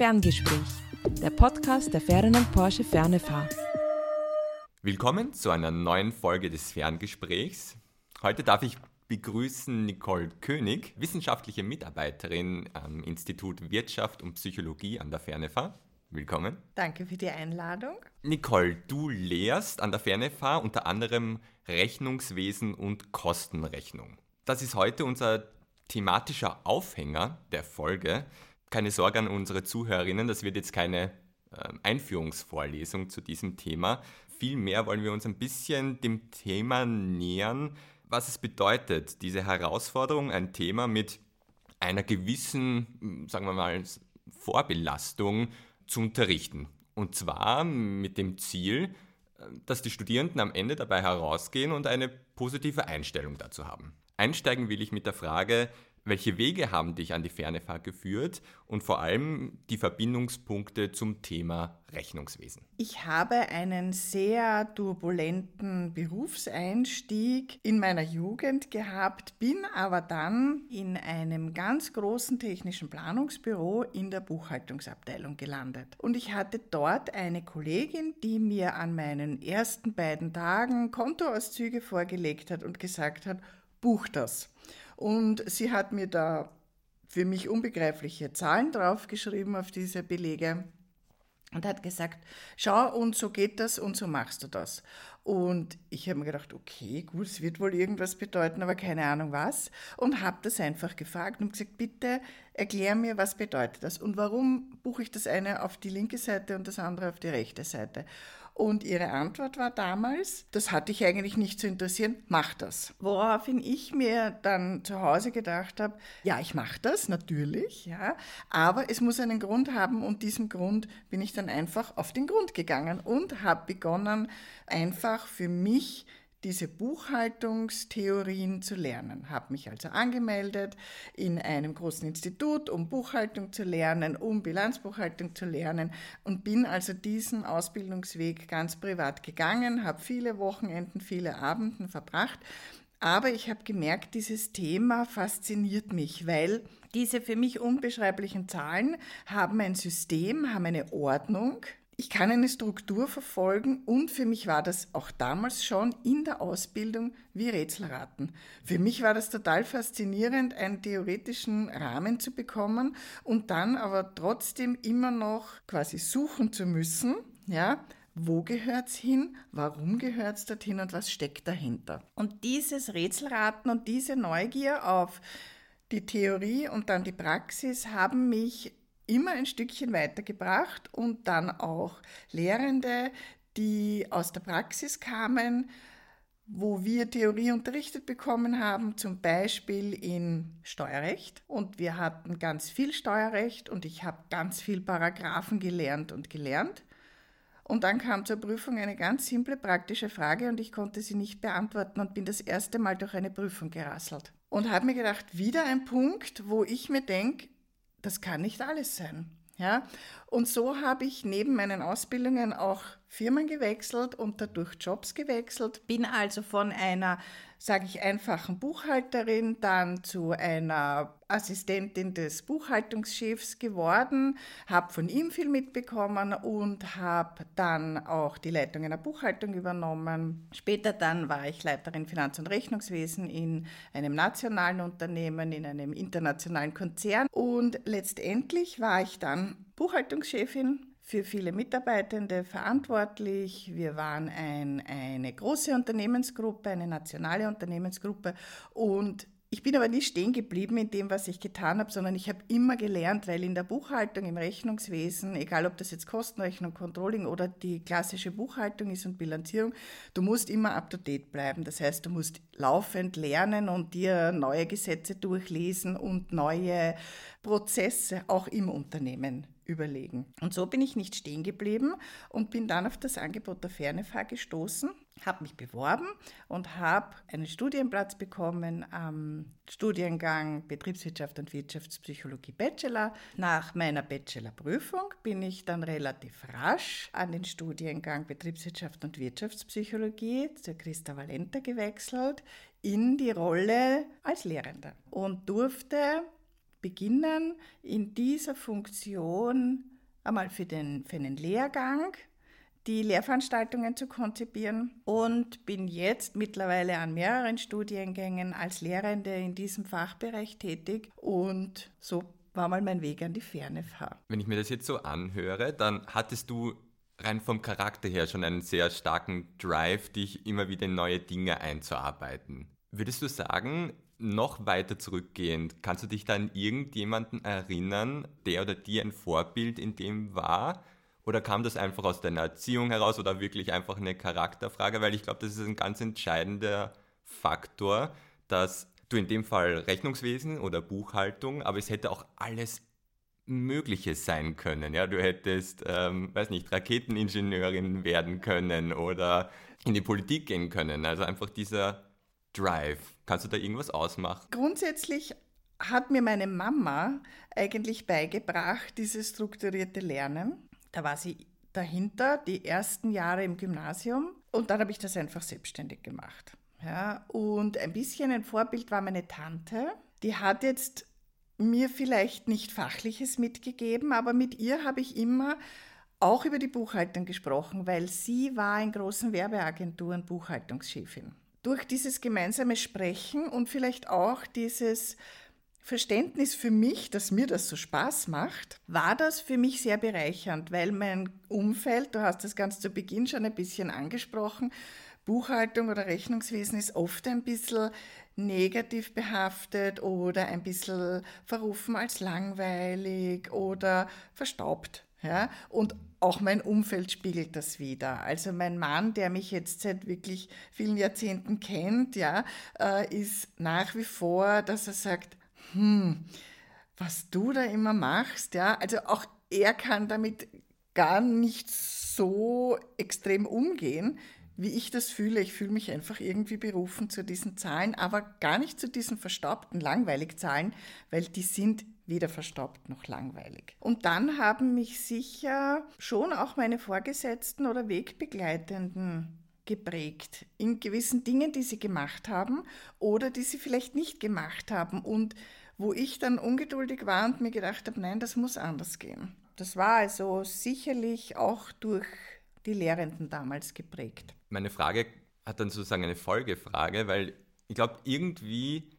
Ferngespräch, der Podcast der Ferdinand Porsche Fernefahr. Willkommen zu einer neuen Folge des Ferngesprächs. Heute darf ich begrüßen Nicole König, wissenschaftliche Mitarbeiterin am Institut Wirtschaft und Psychologie an der Fernefahr. Willkommen. Danke für die Einladung. Nicole, du lehrst an der Fernefahr unter anderem Rechnungswesen und Kostenrechnung. Das ist heute unser thematischer Aufhänger der Folge. Keine Sorge an unsere Zuhörerinnen, das wird jetzt keine äh, Einführungsvorlesung zu diesem Thema. Vielmehr wollen wir uns ein bisschen dem Thema nähern, was es bedeutet, diese Herausforderung, ein Thema mit einer gewissen, sagen wir mal, Vorbelastung zu unterrichten. Und zwar mit dem Ziel, dass die Studierenden am Ende dabei herausgehen und eine positive Einstellung dazu haben. Einsteigen will ich mit der Frage, welche Wege haben dich an die Fernefahrt geführt und vor allem die Verbindungspunkte zum Thema Rechnungswesen? Ich habe einen sehr turbulenten Berufseinstieg in meiner Jugend gehabt, bin aber dann in einem ganz großen technischen Planungsbüro in der Buchhaltungsabteilung gelandet. Und ich hatte dort eine Kollegin, die mir an meinen ersten beiden Tagen Kontoauszüge vorgelegt hat und gesagt hat, buch das. Und sie hat mir da für mich unbegreifliche Zahlen draufgeschrieben auf diese Belege und hat gesagt, schau und so geht das und so machst du das. Und ich habe mir gedacht, okay, gut, es wird wohl irgendwas bedeuten, aber keine Ahnung was. Und habe das einfach gefragt und gesagt, bitte erklär mir, was bedeutet das und warum buche ich das eine auf die linke Seite und das andere auf die rechte Seite. Und ihre Antwort war damals, das hatte ich eigentlich nicht zu interessieren, mach das. Woraufhin ich mir dann zu Hause gedacht habe, ja, ich mache das natürlich, ja, aber es muss einen Grund haben und diesem Grund bin ich dann einfach auf den Grund gegangen und habe begonnen, einfach für mich diese Buchhaltungstheorien zu lernen. Habe mich also angemeldet in einem großen Institut, um Buchhaltung zu lernen, um Bilanzbuchhaltung zu lernen und bin also diesen Ausbildungsweg ganz privat gegangen, habe viele Wochenenden, viele Abenden verbracht. Aber ich habe gemerkt, dieses Thema fasziniert mich, weil diese für mich unbeschreiblichen Zahlen haben ein System, haben eine Ordnung, ich kann eine Struktur verfolgen und für mich war das auch damals schon in der Ausbildung wie Rätselraten. Für mich war das total faszinierend, einen theoretischen Rahmen zu bekommen und dann aber trotzdem immer noch quasi suchen zu müssen, ja, wo gehört es hin, warum gehört es dorthin und was steckt dahinter. Und dieses Rätselraten und diese Neugier auf die Theorie und dann die Praxis haben mich immer ein Stückchen weitergebracht und dann auch Lehrende, die aus der Praxis kamen, wo wir Theorie unterrichtet bekommen haben, zum Beispiel in Steuerrecht. Und wir hatten ganz viel Steuerrecht und ich habe ganz viel Paragraphen gelernt und gelernt. Und dann kam zur Prüfung eine ganz simple praktische Frage und ich konnte sie nicht beantworten und bin das erste Mal durch eine Prüfung gerasselt. Und habe mir gedacht, wieder ein Punkt, wo ich mir denke, das kann nicht alles sein. Ja? Und so habe ich neben meinen Ausbildungen auch Firmen gewechselt und dadurch Jobs gewechselt. Bin also von einer, sage ich, einfachen Buchhalterin dann zu einer Assistentin des Buchhaltungschefs geworden, habe von ihm viel mitbekommen und habe dann auch die Leitung einer Buchhaltung übernommen. Später dann war ich Leiterin Finanz- und Rechnungswesen in einem nationalen Unternehmen, in einem internationalen Konzern und letztendlich war ich dann Buchhaltungschefin für viele Mitarbeitende verantwortlich. Wir waren ein, eine große Unternehmensgruppe, eine nationale Unternehmensgruppe und ich bin aber nicht stehen geblieben in dem, was ich getan habe, sondern ich habe immer gelernt, weil in der Buchhaltung, im Rechnungswesen, egal ob das jetzt Kostenrechnung, Controlling oder die klassische Buchhaltung ist und Bilanzierung, du musst immer up-to-date bleiben. Das heißt, du musst laufend lernen und dir neue Gesetze durchlesen und neue Prozesse auch im Unternehmen überlegen. Und so bin ich nicht stehen geblieben und bin dann auf das Angebot der Fernefahr gestoßen, habe mich beworben und habe einen Studienplatz bekommen am Studiengang Betriebswirtschaft und Wirtschaftspsychologie Bachelor. Nach meiner Bachelorprüfung bin ich dann relativ rasch an den Studiengang Betriebswirtschaft und Wirtschaftspsychologie zur Christa Valenta gewechselt in die Rolle als Lehrende und durfte beginnen, in dieser Funktion einmal für den, für den Lehrgang die Lehrveranstaltungen zu konzipieren und bin jetzt mittlerweile an mehreren Studiengängen als Lehrende in diesem Fachbereich tätig und so war mal mein Weg an die Fernefah. Wenn ich mir das jetzt so anhöre, dann hattest du rein vom Charakter her schon einen sehr starken Drive, dich immer wieder in neue Dinge einzuarbeiten. Würdest du sagen, noch weiter zurückgehend, kannst du dich da an irgendjemanden erinnern, der oder die ein Vorbild in dem war? Oder kam das einfach aus deiner Erziehung heraus oder wirklich einfach eine Charakterfrage? Weil ich glaube, das ist ein ganz entscheidender Faktor, dass du in dem Fall Rechnungswesen oder Buchhaltung, aber es hätte auch alles Mögliche sein können. Ja, du hättest, ähm, weiß nicht, Raketeningenieurin werden können oder in die Politik gehen können. Also einfach dieser Drive? Kannst du da irgendwas ausmachen? Grundsätzlich hat mir meine Mama eigentlich beigebracht, dieses strukturierte Lernen. Da war sie dahinter, die ersten Jahre im Gymnasium. Und dann habe ich das einfach selbstständig gemacht. Ja, und ein bisschen ein Vorbild war meine Tante. Die hat jetzt mir vielleicht nicht Fachliches mitgegeben, aber mit ihr habe ich immer auch über die Buchhaltung gesprochen, weil sie war in großen Werbeagenturen Buchhaltungschefin durch dieses gemeinsame Sprechen und vielleicht auch dieses Verständnis für mich, dass mir das so Spaß macht, war das für mich sehr bereichernd, weil mein Umfeld, du hast das ganz zu Beginn schon ein bisschen angesprochen, Buchhaltung oder Rechnungswesen ist oft ein bisschen negativ behaftet oder ein bisschen verrufen als langweilig oder verstaubt. Ja? Und auch mein Umfeld spiegelt das wieder. Also mein Mann, der mich jetzt seit wirklich vielen Jahrzehnten kennt, ja, äh, ist nach wie vor, dass er sagt, hm, was du da immer machst, ja, also auch er kann damit gar nicht so extrem umgehen, wie ich das fühle. Ich fühle mich einfach irgendwie berufen zu diesen Zahlen, aber gar nicht zu diesen verstaubten, langweilig Zahlen, weil die sind weder verstaubt noch langweilig. Und dann haben mich sicher schon auch meine Vorgesetzten oder Wegbegleitenden geprägt in gewissen Dingen, die sie gemacht haben oder die sie vielleicht nicht gemacht haben und wo ich dann ungeduldig war und mir gedacht habe, nein, das muss anders gehen. Das war also sicherlich auch durch die Lehrenden damals geprägt. Meine Frage hat dann sozusagen eine Folgefrage, weil ich glaube, irgendwie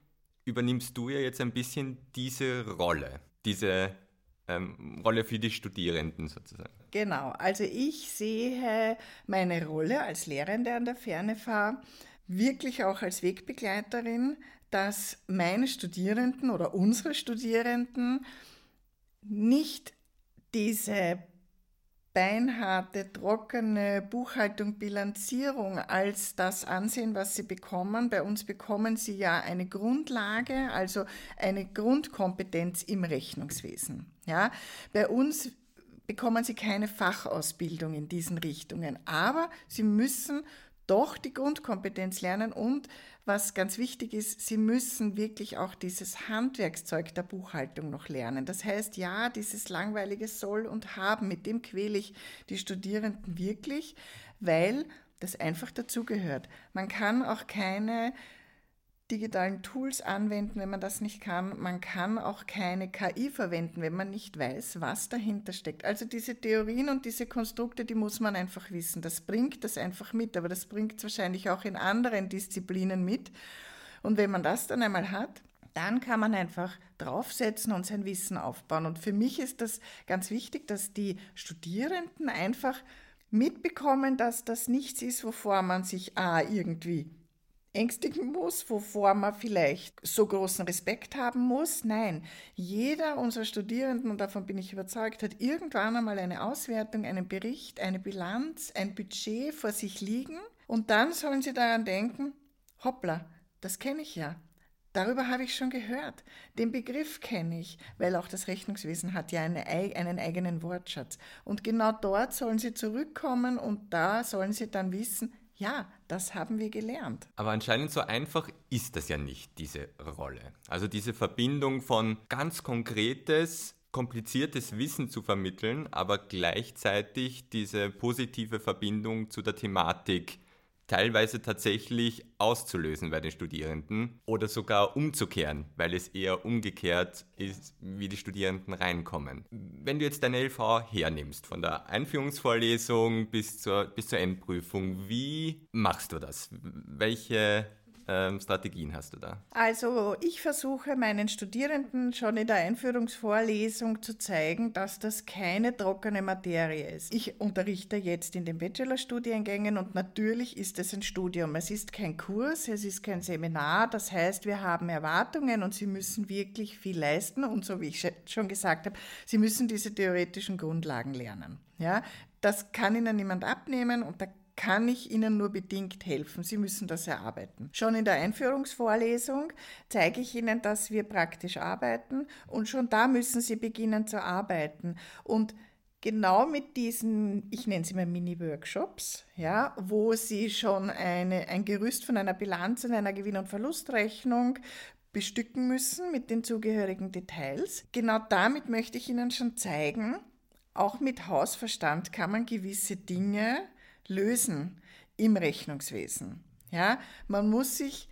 übernimmst du ja jetzt ein bisschen diese Rolle, diese ähm, Rolle für die Studierenden sozusagen. Genau, also ich sehe meine Rolle als Lehrende an der Fernefahr wirklich auch als Wegbegleiterin, dass meine Studierenden oder unsere Studierenden nicht diese beinharte, trockene Buchhaltung, Bilanzierung als das ansehen, was sie bekommen. Bei uns bekommen sie ja eine Grundlage, also eine Grundkompetenz im Rechnungswesen. Ja, bei uns bekommen sie keine Fachausbildung in diesen Richtungen, aber sie müssen doch die Grundkompetenz lernen und was ganz wichtig ist, sie müssen wirklich auch dieses Handwerkszeug der Buchhaltung noch lernen. Das heißt, ja, dieses langweilige Soll und Haben, mit dem quäle ich die Studierenden wirklich, weil das einfach dazugehört. Man kann auch keine digitalen Tools anwenden, wenn man das nicht kann. Man kann auch keine KI verwenden, wenn man nicht weiß, was dahinter steckt. Also diese Theorien und diese Konstrukte, die muss man einfach wissen. Das bringt das einfach mit, aber das bringt es wahrscheinlich auch in anderen Disziplinen mit. Und wenn man das dann einmal hat, dann kann man einfach draufsetzen und sein Wissen aufbauen. Und für mich ist das ganz wichtig, dass die Studierenden einfach mitbekommen, dass das nichts ist, wovor man sich ah, irgendwie ängstigen muss, wovor man vielleicht so großen Respekt haben muss. Nein, jeder unserer Studierenden, und davon bin ich überzeugt, hat irgendwann einmal eine Auswertung, einen Bericht, eine Bilanz, ein Budget vor sich liegen. Und dann sollen sie daran denken, hoppla, das kenne ich ja. Darüber habe ich schon gehört. Den Begriff kenne ich, weil auch das Rechnungswesen hat ja eine, einen eigenen Wortschatz. Und genau dort sollen sie zurückkommen und da sollen sie dann wissen, ja, das haben wir gelernt. Aber anscheinend so einfach ist das ja nicht, diese Rolle. Also diese Verbindung von ganz konkretes, kompliziertes Wissen zu vermitteln, aber gleichzeitig diese positive Verbindung zu der Thematik teilweise tatsächlich auszulösen bei den Studierenden oder sogar umzukehren, weil es eher umgekehrt ist, wie die Studierenden reinkommen. Wenn du jetzt deine LV hernimmst, von der Einführungsvorlesung bis zur, bis zur Endprüfung, wie machst du das? Welche ähm, Strategien hast du da? Also ich versuche meinen Studierenden schon in der Einführungsvorlesung zu zeigen, dass das keine trockene Materie ist. Ich unterrichte jetzt in den Bachelorstudiengängen und natürlich ist es ein Studium. Es ist kein Kurs, es ist kein Seminar. Das heißt, wir haben Erwartungen und sie müssen wirklich viel leisten und so wie ich schon gesagt habe, sie müssen diese theoretischen Grundlagen lernen. Ja, das kann ihnen niemand abnehmen und da kann ich Ihnen nur bedingt helfen. Sie müssen das erarbeiten. Schon in der Einführungsvorlesung zeige ich Ihnen, dass wir praktisch arbeiten und schon da müssen Sie beginnen zu arbeiten. Und genau mit diesen, ich nenne sie mal Mini-Workshops, ja, wo Sie schon eine, ein Gerüst von einer Bilanz und einer Gewinn- und Verlustrechnung bestücken müssen mit den zugehörigen Details. Genau damit möchte ich Ihnen schon zeigen, auch mit Hausverstand kann man gewisse Dinge lösen im Rechnungswesen. Ja, man muss sich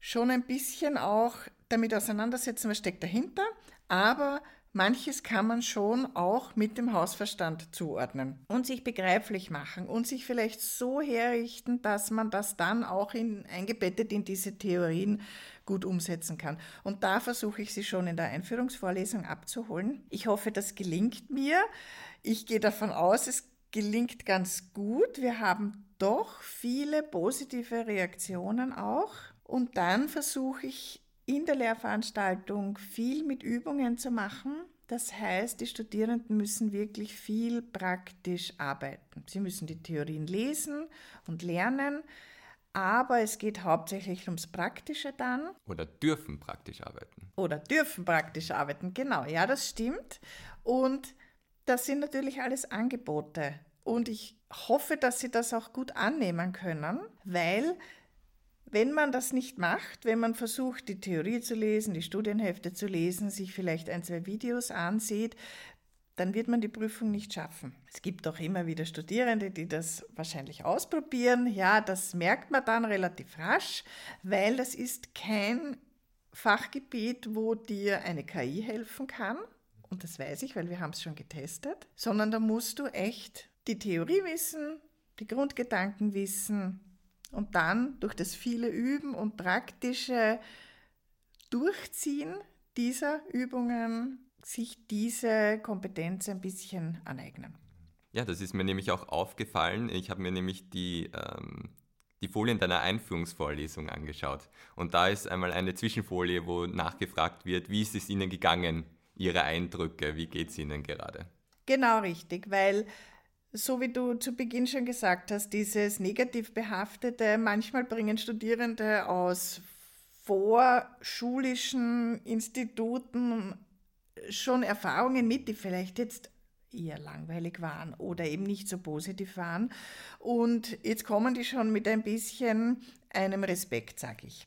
schon ein bisschen auch damit auseinandersetzen, was steckt dahinter, aber manches kann man schon auch mit dem Hausverstand zuordnen und sich begreiflich machen und sich vielleicht so herrichten, dass man das dann auch in, eingebettet in diese Theorien gut umsetzen kann. Und da versuche ich sie schon in der Einführungsvorlesung abzuholen. Ich hoffe, das gelingt mir. Ich gehe davon aus, es gelingt ganz gut. Wir haben doch viele positive Reaktionen auch. Und dann versuche ich in der Lehrveranstaltung viel mit Übungen zu machen. Das heißt, die Studierenden müssen wirklich viel praktisch arbeiten. Sie müssen die Theorien lesen und lernen, aber es geht hauptsächlich ums Praktische dann. Oder dürfen praktisch arbeiten. Oder dürfen praktisch arbeiten, genau. Ja, das stimmt. Und das sind natürlich alles Angebote. Und ich hoffe, dass Sie das auch gut annehmen können, weil wenn man das nicht macht, wenn man versucht, die Theorie zu lesen, die Studienhefte zu lesen, sich vielleicht ein, zwei Videos ansieht, dann wird man die Prüfung nicht schaffen. Es gibt auch immer wieder Studierende, die das wahrscheinlich ausprobieren. Ja, das merkt man dann relativ rasch, weil das ist kein Fachgebiet, wo dir eine KI helfen kann. Und das weiß ich, weil wir haben es schon getestet, sondern da musst du echt die Theorie wissen, die Grundgedanken wissen und dann durch das viele Üben und praktische Durchziehen dieser Übungen sich diese Kompetenz ein bisschen aneignen. Ja, das ist mir nämlich auch aufgefallen. Ich habe mir nämlich die, ähm, die Folien deiner Einführungsvorlesung angeschaut. Und da ist einmal eine Zwischenfolie, wo nachgefragt wird, wie ist es Ihnen gegangen, Ihre Eindrücke, wie geht es Ihnen gerade? Genau richtig, weil so wie du zu Beginn schon gesagt hast, dieses negativ behaftete, manchmal bringen Studierende aus vorschulischen Instituten schon Erfahrungen mit, die vielleicht jetzt eher langweilig waren oder eben nicht so positiv waren. Und jetzt kommen die schon mit ein bisschen einem Respekt, sage ich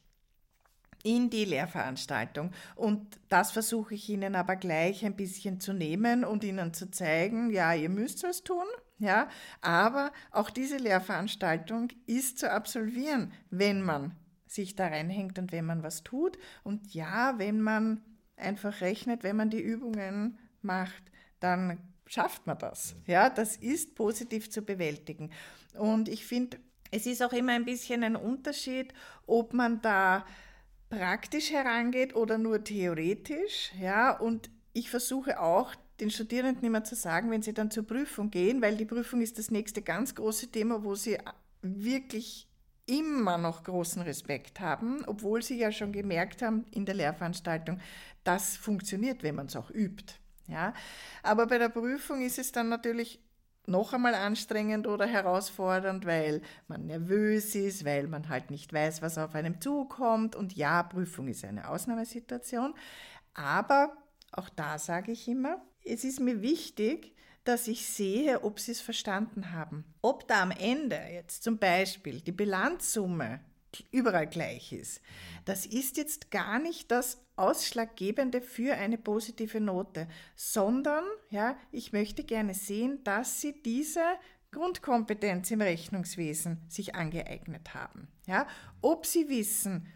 in die Lehrveranstaltung. Und das versuche ich Ihnen aber gleich ein bisschen zu nehmen und Ihnen zu zeigen, ja, ihr müsst was tun, ja, aber auch diese Lehrveranstaltung ist zu absolvieren, wenn man sich da reinhängt und wenn man was tut. Und ja, wenn man einfach rechnet, wenn man die Übungen macht, dann schafft man das. Ja, das ist positiv zu bewältigen. Und ich finde, es ist auch immer ein bisschen ein Unterschied, ob man da praktisch herangeht oder nur theoretisch. Ja, und ich versuche auch den Studierenden immer zu sagen, wenn sie dann zur Prüfung gehen, weil die Prüfung ist das nächste ganz große Thema, wo sie wirklich immer noch großen Respekt haben, obwohl sie ja schon gemerkt haben in der Lehrveranstaltung, das funktioniert, wenn man es auch übt. Ja? Aber bei der Prüfung ist es dann natürlich noch einmal anstrengend oder herausfordernd, weil man nervös ist, weil man halt nicht weiß, was auf einem zukommt. Und ja, Prüfung ist eine Ausnahmesituation. Aber auch da sage ich immer, es ist mir wichtig, dass ich sehe, ob sie es verstanden haben. Ob da am Ende jetzt zum Beispiel die Bilanzsumme überall gleich ist, das ist jetzt gar nicht das Ausschlaggebende für eine positive Note, sondern ja, ich möchte gerne sehen, dass Sie diese Grundkompetenz im Rechnungswesen sich angeeignet haben. Ja? Ob sie wissen,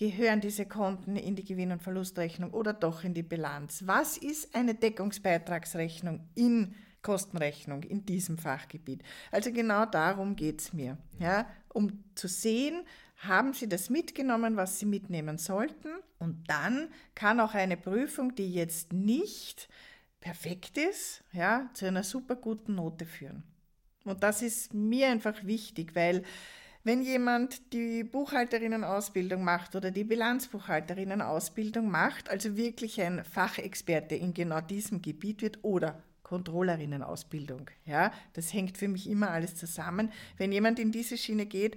gehören diese Konten in die Gewinn- und Verlustrechnung oder doch in die Bilanz? Was ist eine Deckungsbeitragsrechnung in Kostenrechnung in diesem Fachgebiet? Also genau darum geht es mir, ja? um zu sehen, haben Sie das mitgenommen, was Sie mitnehmen sollten? Und dann kann auch eine Prüfung, die jetzt nicht perfekt ist, ja, zu einer super guten Note führen. Und das ist mir einfach wichtig, weil wenn jemand die Buchhalterinnen-Ausbildung macht oder die Bilanzbuchhalterinnen-Ausbildung macht, also wirklich ein Fachexperte in genau diesem Gebiet wird oder Controllerinnen-Ausbildung, ja, das hängt für mich immer alles zusammen. Wenn jemand in diese Schiene geht,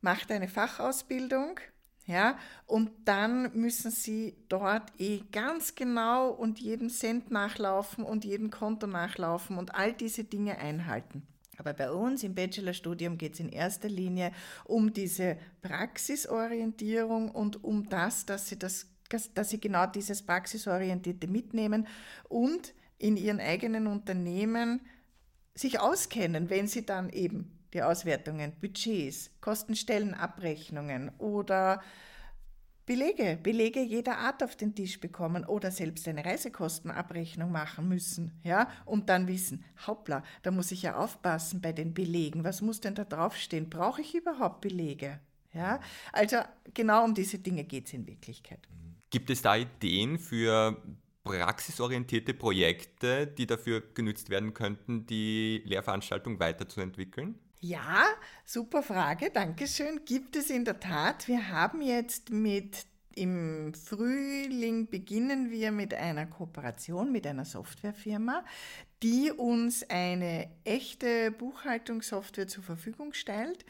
macht eine Fachausbildung, ja, und dann müssen sie dort eh ganz genau und jeden Cent nachlaufen und jeden Konto nachlaufen und all diese Dinge einhalten. Aber bei uns im Bachelorstudium geht es in erster Linie um diese Praxisorientierung und um das, dass sie, das, dass sie genau dieses Praxisorientierte mitnehmen und in ihren eigenen Unternehmen sich auskennen, wenn sie dann eben die Auswertungen, Budgets, Kostenstellenabrechnungen oder Belege, Belege jeder Art auf den Tisch bekommen oder selbst eine Reisekostenabrechnung machen müssen, ja, und dann wissen, hoppla, da muss ich ja aufpassen bei den Belegen. Was muss denn da draufstehen? Brauche ich überhaupt Belege? Ja, also genau um diese Dinge geht es in Wirklichkeit. Gibt es da Ideen für praxisorientierte Projekte, die dafür genützt werden könnten, die Lehrveranstaltung weiterzuentwickeln? Ja, super Frage, Dankeschön. Gibt es in der Tat. Wir haben jetzt mit im Frühling beginnen wir mit einer Kooperation mit einer Softwarefirma, die uns eine echte Buchhaltungssoftware zur Verfügung stellt,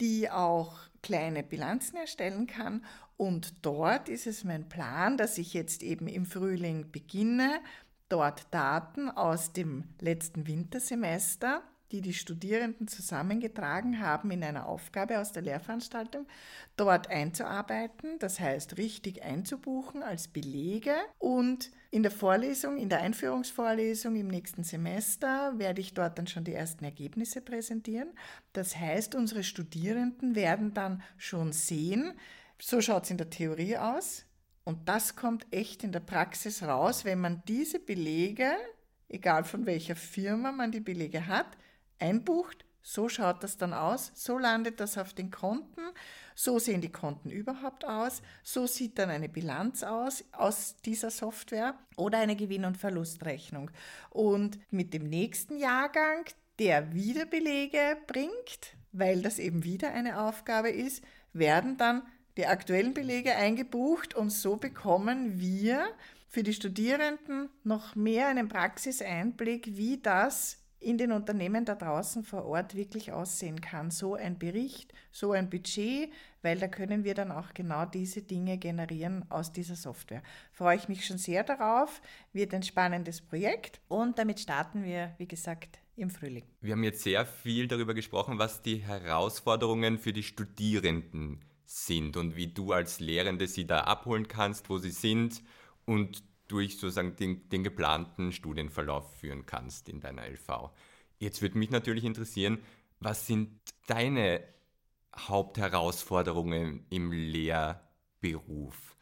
die auch kleine Bilanzen erstellen kann. Und dort ist es mein Plan, dass ich jetzt eben im Frühling beginne, dort Daten aus dem letzten Wintersemester die die Studierenden zusammengetragen haben in einer Aufgabe aus der Lehrveranstaltung, dort einzuarbeiten, das heißt richtig einzubuchen als Belege und in der Vorlesung, in der Einführungsvorlesung im nächsten Semester werde ich dort dann schon die ersten Ergebnisse präsentieren. Das heißt, unsere Studierenden werden dann schon sehen, so schaut es in der Theorie aus. Und das kommt echt in der Praxis raus, wenn man diese Belege, egal von welcher Firma man die Belege hat, einbucht. So schaut das dann aus, so landet das auf den Konten, so sehen die Konten überhaupt aus, so sieht dann eine Bilanz aus aus dieser Software oder eine Gewinn- und Verlustrechnung. Und mit dem nächsten Jahrgang, der wieder Belege bringt, weil das eben wieder eine Aufgabe ist, werden dann die aktuellen Belege eingebucht und so bekommen wir für die Studierenden noch mehr einen Praxiseinblick, wie das in den Unternehmen da draußen vor Ort wirklich aussehen kann. So ein Bericht, so ein Budget, weil da können wir dann auch genau diese Dinge generieren aus dieser Software. Freue ich mich schon sehr darauf, wird ein spannendes Projekt und damit starten wir, wie gesagt, im Frühling. Wir haben jetzt sehr viel darüber gesprochen, was die Herausforderungen für die Studierenden sind und wie du als Lehrende sie da abholen kannst, wo sie sind und durch sozusagen den, den geplanten Studienverlauf führen kannst in deiner LV. Jetzt würde mich natürlich interessieren, was sind deine Hauptherausforderungen im Lehrberuf?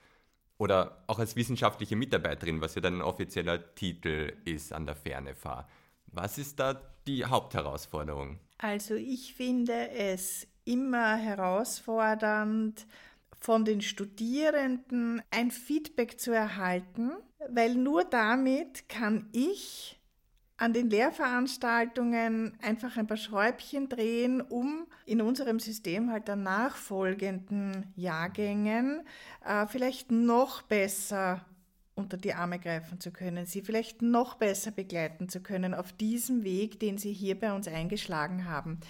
Oder auch als wissenschaftliche Mitarbeiterin, was ja dein offizieller Titel ist an der Fernefahr. Was ist da die Hauptherausforderung? Also ich finde es immer herausfordernd, von den Studierenden ein Feedback zu erhalten, weil nur damit kann ich an den Lehrveranstaltungen einfach ein paar Schräubchen drehen, um in unserem System halt dann nachfolgenden Jahrgängen äh, vielleicht noch besser unter die Arme greifen zu können, sie vielleicht noch besser begleiten zu können auf diesem Weg, den sie hier bei uns eingeschlagen haben.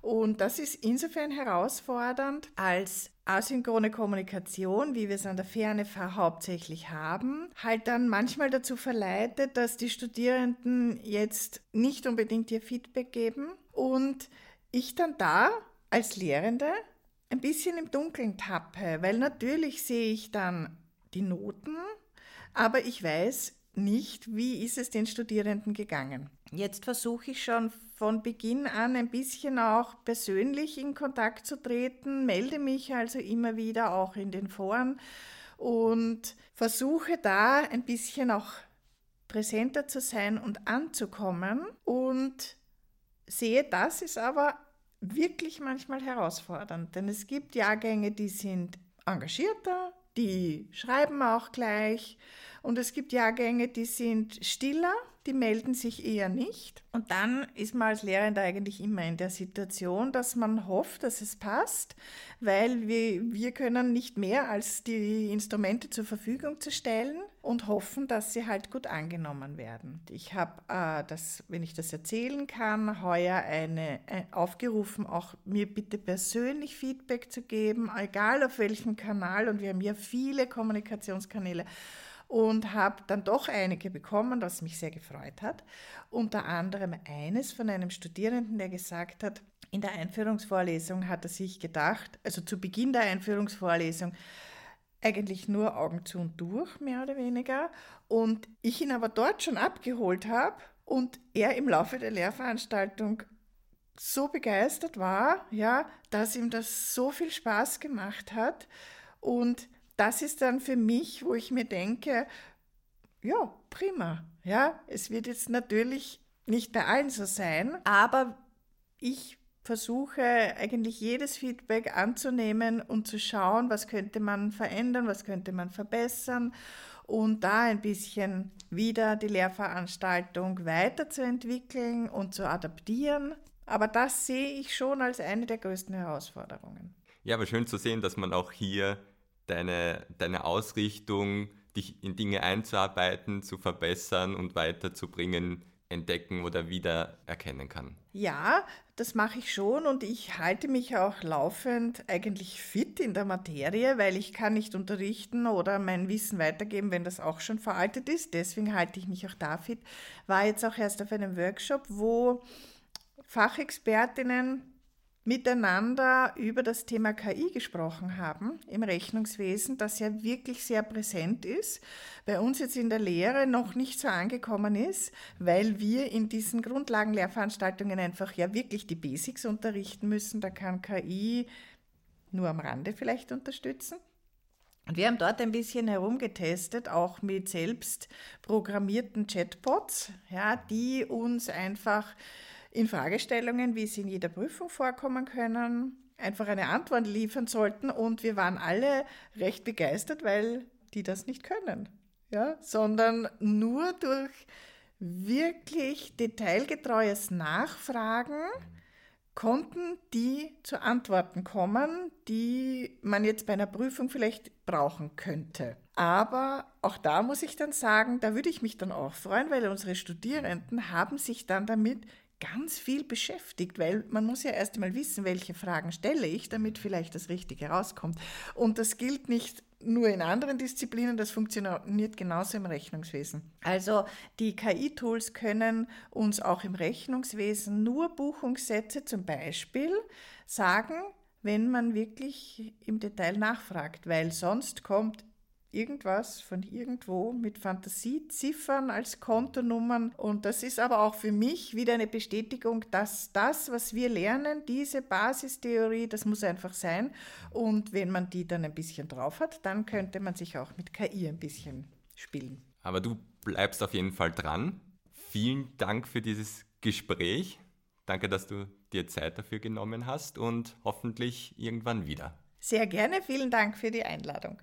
Und das ist insofern herausfordernd, als asynchrone Kommunikation, wie wir es an der Ferne hauptsächlich haben, halt dann manchmal dazu verleitet, dass die Studierenden jetzt nicht unbedingt ihr Feedback geben und ich dann da als Lehrende ein bisschen im Dunkeln tappe, weil natürlich sehe ich dann die Noten, aber ich weiß nicht, wie ist es den Studierenden gegangen. Jetzt versuche ich schon von Beginn an ein bisschen auch persönlich in Kontakt zu treten, melde mich also immer wieder auch in den Foren und versuche da ein bisschen auch präsenter zu sein und anzukommen und sehe, das ist aber wirklich manchmal herausfordernd, denn es gibt Jahrgänge, die sind engagierter, die schreiben auch gleich und es gibt Jahrgänge, die sind stiller, die melden sich eher nicht. Und dann ist man als Lehrender eigentlich immer in der Situation, dass man hofft, dass es passt, weil wir, wir können nicht mehr als die Instrumente zur Verfügung zu stellen und hoffen, dass sie halt gut angenommen werden. Ich habe, äh, das, wenn ich das erzählen kann, heuer eine, äh, aufgerufen, auch mir bitte persönlich Feedback zu geben, egal auf welchem Kanal. Und wir haben ja viele Kommunikationskanäle und habe dann doch einige bekommen, was mich sehr gefreut hat. Unter anderem eines von einem Studierenden, der gesagt hat, in der Einführungsvorlesung hat er sich gedacht, also zu Beginn der Einführungsvorlesung, eigentlich nur Augen zu und durch, mehr oder weniger. Und ich ihn aber dort schon abgeholt habe und er im Laufe der Lehrveranstaltung so begeistert war, ja, dass ihm das so viel Spaß gemacht hat und das ist dann für mich, wo ich mir denke, ja, prima. Ja, es wird jetzt natürlich nicht bei allen so sein, aber ich versuche eigentlich jedes Feedback anzunehmen und zu schauen, was könnte man verändern, was könnte man verbessern und da ein bisschen wieder die Lehrveranstaltung weiterzuentwickeln und zu adaptieren. Aber das sehe ich schon als eine der größten Herausforderungen. Ja, aber schön zu sehen, dass man auch hier deine, deine Ausrichtung, dich in Dinge einzuarbeiten, zu verbessern und weiterzubringen, entdecken oder wieder erkennen kann. Ja, das mache ich schon und ich halte mich auch laufend eigentlich fit in der Materie, weil ich kann nicht unterrichten oder mein Wissen weitergeben, wenn das auch schon veraltet ist. Deswegen halte ich mich auch da fit. War jetzt auch erst auf einem Workshop, wo Fachexpertinnen miteinander über das Thema KI gesprochen haben im Rechnungswesen, das ja wirklich sehr präsent ist, bei uns jetzt in der Lehre noch nicht so angekommen ist, weil wir in diesen Grundlagenlehrveranstaltungen einfach ja wirklich die Basics unterrichten müssen. Da kann KI nur am Rande vielleicht unterstützen. Und wir haben dort ein bisschen herumgetestet, auch mit selbst programmierten Chatbots, ja, die uns einfach in Fragestellungen, wie sie in jeder Prüfung vorkommen können, einfach eine Antwort liefern sollten. Und wir waren alle recht begeistert, weil die das nicht können, ja? sondern nur durch wirklich detailgetreues Nachfragen konnten die zu Antworten kommen, die man jetzt bei einer Prüfung vielleicht brauchen könnte. Aber auch da muss ich dann sagen, da würde ich mich dann auch freuen, weil unsere Studierenden haben sich dann damit ganz viel beschäftigt, weil man muss ja erst einmal wissen, welche Fragen stelle ich, damit vielleicht das Richtige rauskommt. Und das gilt nicht nur in anderen Disziplinen, das funktioniert genauso im Rechnungswesen. Also die KI-Tools können uns auch im Rechnungswesen nur Buchungssätze zum Beispiel sagen, wenn man wirklich im Detail nachfragt, weil sonst kommt irgendwas von irgendwo mit Fantasieziffern als Kontonummern. Und das ist aber auch für mich wieder eine Bestätigung, dass das, was wir lernen, diese Basistheorie, das muss einfach sein. Und wenn man die dann ein bisschen drauf hat, dann könnte man sich auch mit KI ein bisschen spielen. Aber du bleibst auf jeden Fall dran. Vielen Dank für dieses Gespräch. Danke, dass du dir Zeit dafür genommen hast und hoffentlich irgendwann wieder. Sehr gerne. Vielen Dank für die Einladung.